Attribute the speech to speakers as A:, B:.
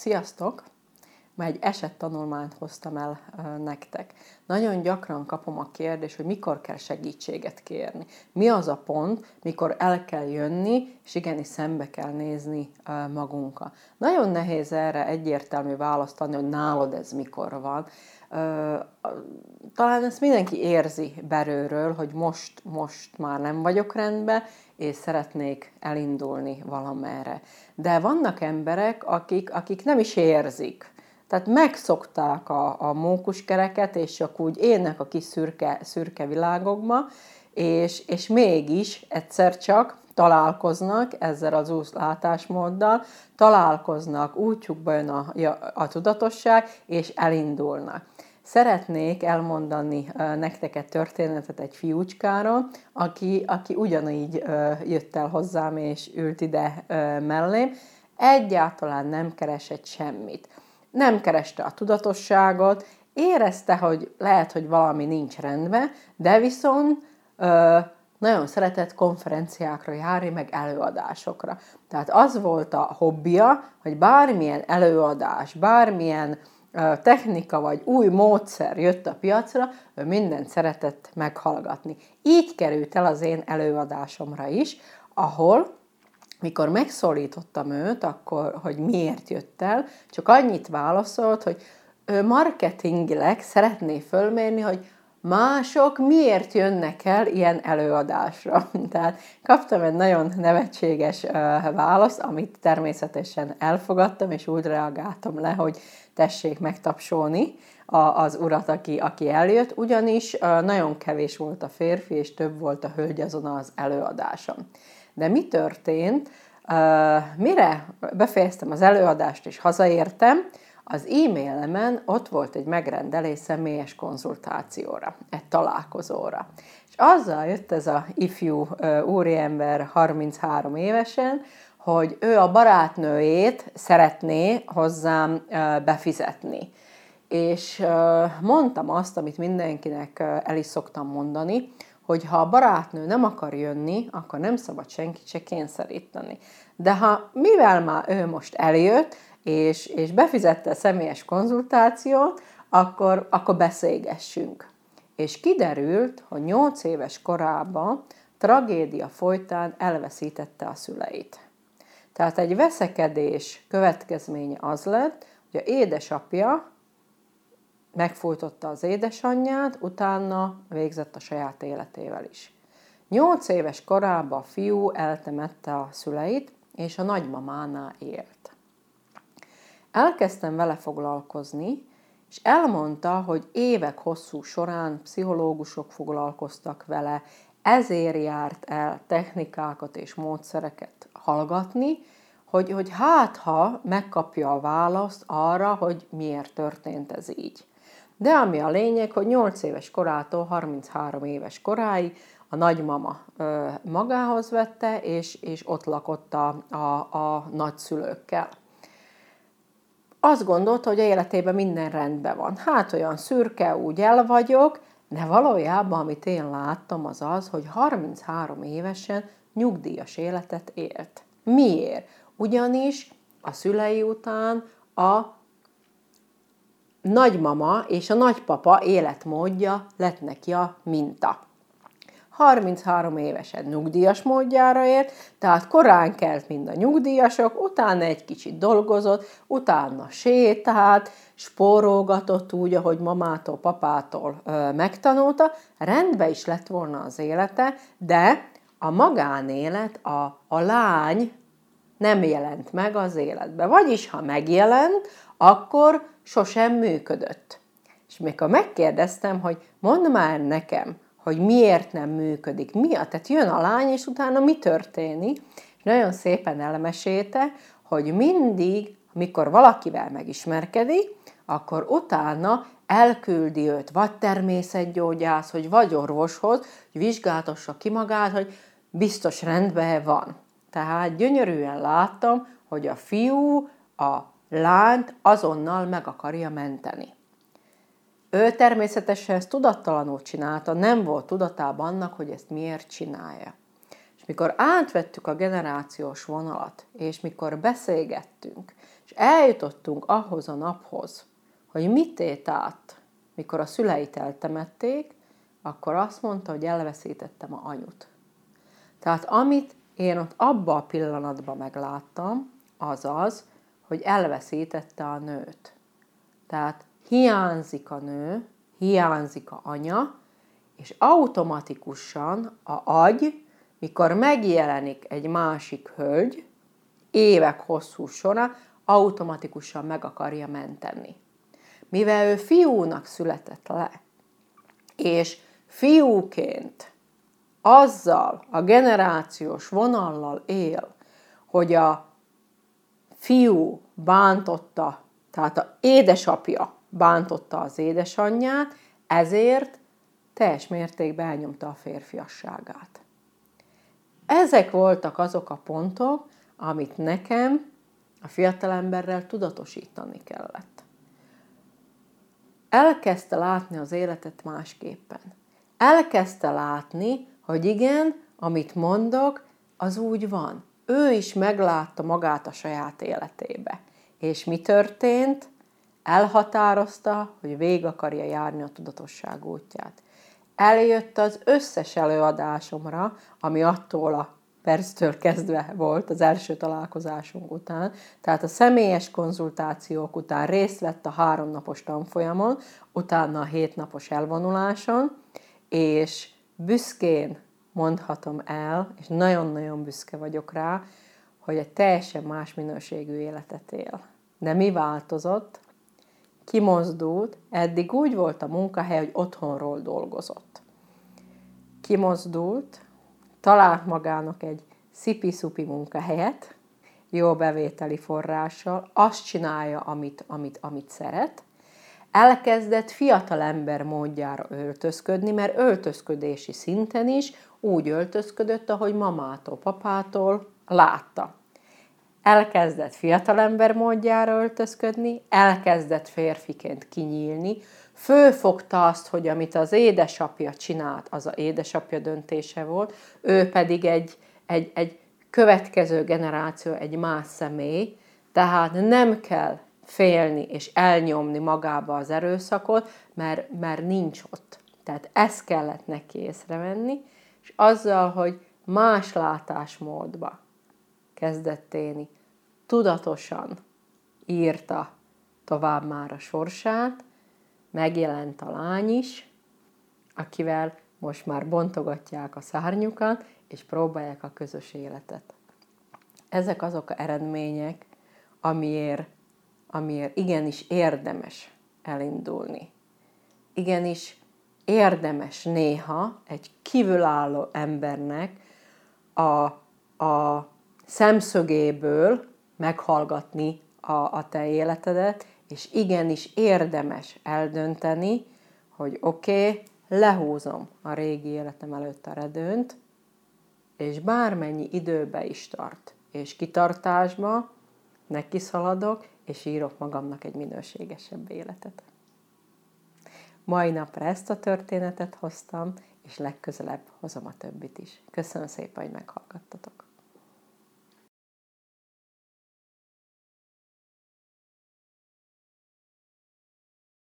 A: Sziasztok! Ma egy esettanulmányt hoztam el nektek. Nagyon gyakran kapom a kérdést, hogy mikor kell segítséget kérni. Mi az a pont, mikor el kell jönni, és igenis szembe kell nézni magunkkal. Nagyon nehéz erre egyértelmű választ adni, hogy nálad ez mikor van. Talán ezt mindenki érzi belőről, hogy most, most már nem vagyok rendben, és szeretnék elindulni valamerre. De vannak emberek, akik, akik nem is érzik. Tehát megszokták a, a mókuskereket, és csak úgy élnek a kis szürke, szürke világokba, és, és mégis egyszer csak találkoznak ezzel az úsz látásmóddal, találkoznak, útjukba jön a, a tudatosság, és elindulnak. Szeretnék elmondani nektek egy történetet egy fiúcskáról, aki, aki ugyanígy jött el hozzám és ült ide mellém, egyáltalán nem keresett semmit. Nem kereste a tudatosságot, érezte, hogy lehet, hogy valami nincs rendben, de viszont nagyon szeretett konferenciákra járni, meg előadásokra. Tehát az volt a hobbija, hogy bármilyen előadás, bármilyen technika vagy új módszer jött a piacra, ő mindent szeretett meghallgatni. Így került el az én előadásomra is, ahol mikor megszólítottam őt, akkor, hogy miért jött el, csak annyit válaszolt, hogy ő marketingileg szeretné fölmérni, hogy mások miért jönnek el ilyen előadásra. Tehát kaptam egy nagyon nevetséges választ, amit természetesen elfogadtam, és úgy reagáltam le, hogy tessék megtapsolni az urat, aki, aki eljött, ugyanis nagyon kevés volt a férfi, és több volt a hölgy azon az előadáson. De mi történt? Mire befejeztem az előadást és hazaértem, az e-mailemen ott volt egy megrendelés személyes konzultációra, egy találkozóra. És azzal jött ez a ifjú úriember 33 évesen, hogy ő a barátnőjét szeretné hozzám befizetni. És mondtam azt, amit mindenkinek el is szoktam mondani, hogy ha a barátnő nem akar jönni, akkor nem szabad senkit se kényszeríteni. De ha mivel már ő most eljött, és, és befizette a személyes konzultációt, akkor, akkor beszélgessünk. És kiderült, hogy 8 éves korában tragédia folytán elveszítette a szüleit. Tehát egy veszekedés következménye az lett, hogy a édesapja megfújtotta az édesanyját, utána végzett a saját életével is. Nyolc éves korában a fiú eltemette a szüleit, és a nagymamánál élt. Elkezdtem vele foglalkozni, és elmondta, hogy évek hosszú során pszichológusok foglalkoztak vele, ezért járt el technikákat és módszereket hallgatni, hogy, hogy hát ha megkapja a választ arra, hogy miért történt ez így. De ami a lényeg, hogy 8 éves korától 33 éves koráig a nagymama ö, magához vette, és, és ott lakott a, a, a nagyszülőkkel. Azt gondolta, hogy a életében minden rendben van. Hát olyan szürke, úgy el vagyok, de valójában, amit én láttam, az az, hogy 33 évesen nyugdíjas életet élt. Miért? Ugyanis a szülei után a nagymama és a nagypapa életmódja lett neki a minta. 33 évesen nyugdíjas módjára ért, tehát korán kelt mind a nyugdíjasok, utána egy kicsit dolgozott, utána sétált, spórolgatott úgy, ahogy mamától, papától ö, megtanulta, rendbe is lett volna az élete, de a magánélet, a, a lány nem jelent meg az életbe. Vagyis, ha megjelent, akkor sosem működött. És mikor megkérdeztem, hogy mondd már nekem, hogy miért nem működik, mi a, tehát jön a lány, és utána mi történik, és nagyon szépen elmesélte, hogy mindig, amikor valakivel megismerkedik, akkor utána elküldi őt vagy természetgyógyász, hogy vagy orvoshoz, hogy vizsgáltassa ki magát, hogy biztos rendben van. Tehát gyönyörűen láttam, hogy a fiú a lányt azonnal meg akarja menteni. Ő természetesen ezt tudattalanul csinálta, nem volt tudatában annak, hogy ezt miért csinálja. És mikor átvettük a generációs vonalat, és mikor beszélgettünk, és eljutottunk ahhoz a naphoz, hogy mit ét át, mikor a szüleit eltemették, akkor azt mondta, hogy elveszítettem a anyut. Tehát amit én ott abba a pillanatban megláttam, az az, hogy elveszítette a nőt. Tehát hiányzik a nő, hiányzik a anya, és automatikusan a agy, mikor megjelenik egy másik hölgy, évek hosszú során, automatikusan meg akarja menteni. Mivel ő fiúnak született le, és fiúként azzal a generációs vonallal él, hogy a fiú bántotta, tehát a édesapja bántotta az édesanyját, ezért teljes mértékben elnyomta a férfiasságát. Ezek voltak azok a pontok, amit nekem a fiatalemberrel tudatosítani kellett. Elkezdte látni az életet másképpen. Elkezdte látni, hogy igen, amit mondok, az úgy van. Ő is meglátta magát a saját életébe. És mi történt? Elhatározta, hogy végig akarja járni a tudatosság útját. Eljött az összes előadásomra, ami attól a perctől kezdve volt az első találkozásunk után, tehát a személyes konzultációk után részt vett a háromnapos tanfolyamon, utána a hétnapos elvonuláson, és büszkén mondhatom el, és nagyon-nagyon büszke vagyok rá, hogy egy teljesen más minőségű életet él. De mi változott? Kimozdult, eddig úgy volt a munkahely, hogy otthonról dolgozott. Kimozdult, talált magának egy szipi-szupi munkahelyet, jó bevételi forrással, azt csinálja, amit, amit, amit szeret, elkezdett fiatalember módjára öltözködni, mert öltözködési szinten is úgy öltözködött, ahogy mamától, papától látta. Elkezdett fiatalember módjára öltözködni, elkezdett férfiként kinyílni, fölfogta azt, hogy amit az édesapja csinált, az a édesapja döntése volt, ő pedig egy, egy, egy következő generáció, egy más személy, tehát nem kell félni és elnyomni magába az erőszakot, mert, mert nincs ott. Tehát ezt kellett neki észrevenni, és azzal, hogy más látásmódba kezdett élni, tudatosan írta tovább már a sorsát, megjelent a lány is, akivel most már bontogatják a szárnyukat, és próbálják a közös életet. Ezek azok a eredmények, amiért, amiért igenis érdemes elindulni. Igenis érdemes néha egy kívülálló embernek a, a szemszögéből meghallgatni a, a te életedet, és igenis érdemes eldönteni, hogy oké, okay, lehúzom a régi életem előtt a redőnt, és bármennyi időbe is tart, és kitartásba neki szaladok, és írok magamnak egy minőségesebb életet. Mai napra ezt a történetet hoztam, és legközelebb hozom a többit is. Köszönöm szépen, hogy meghallgattatok.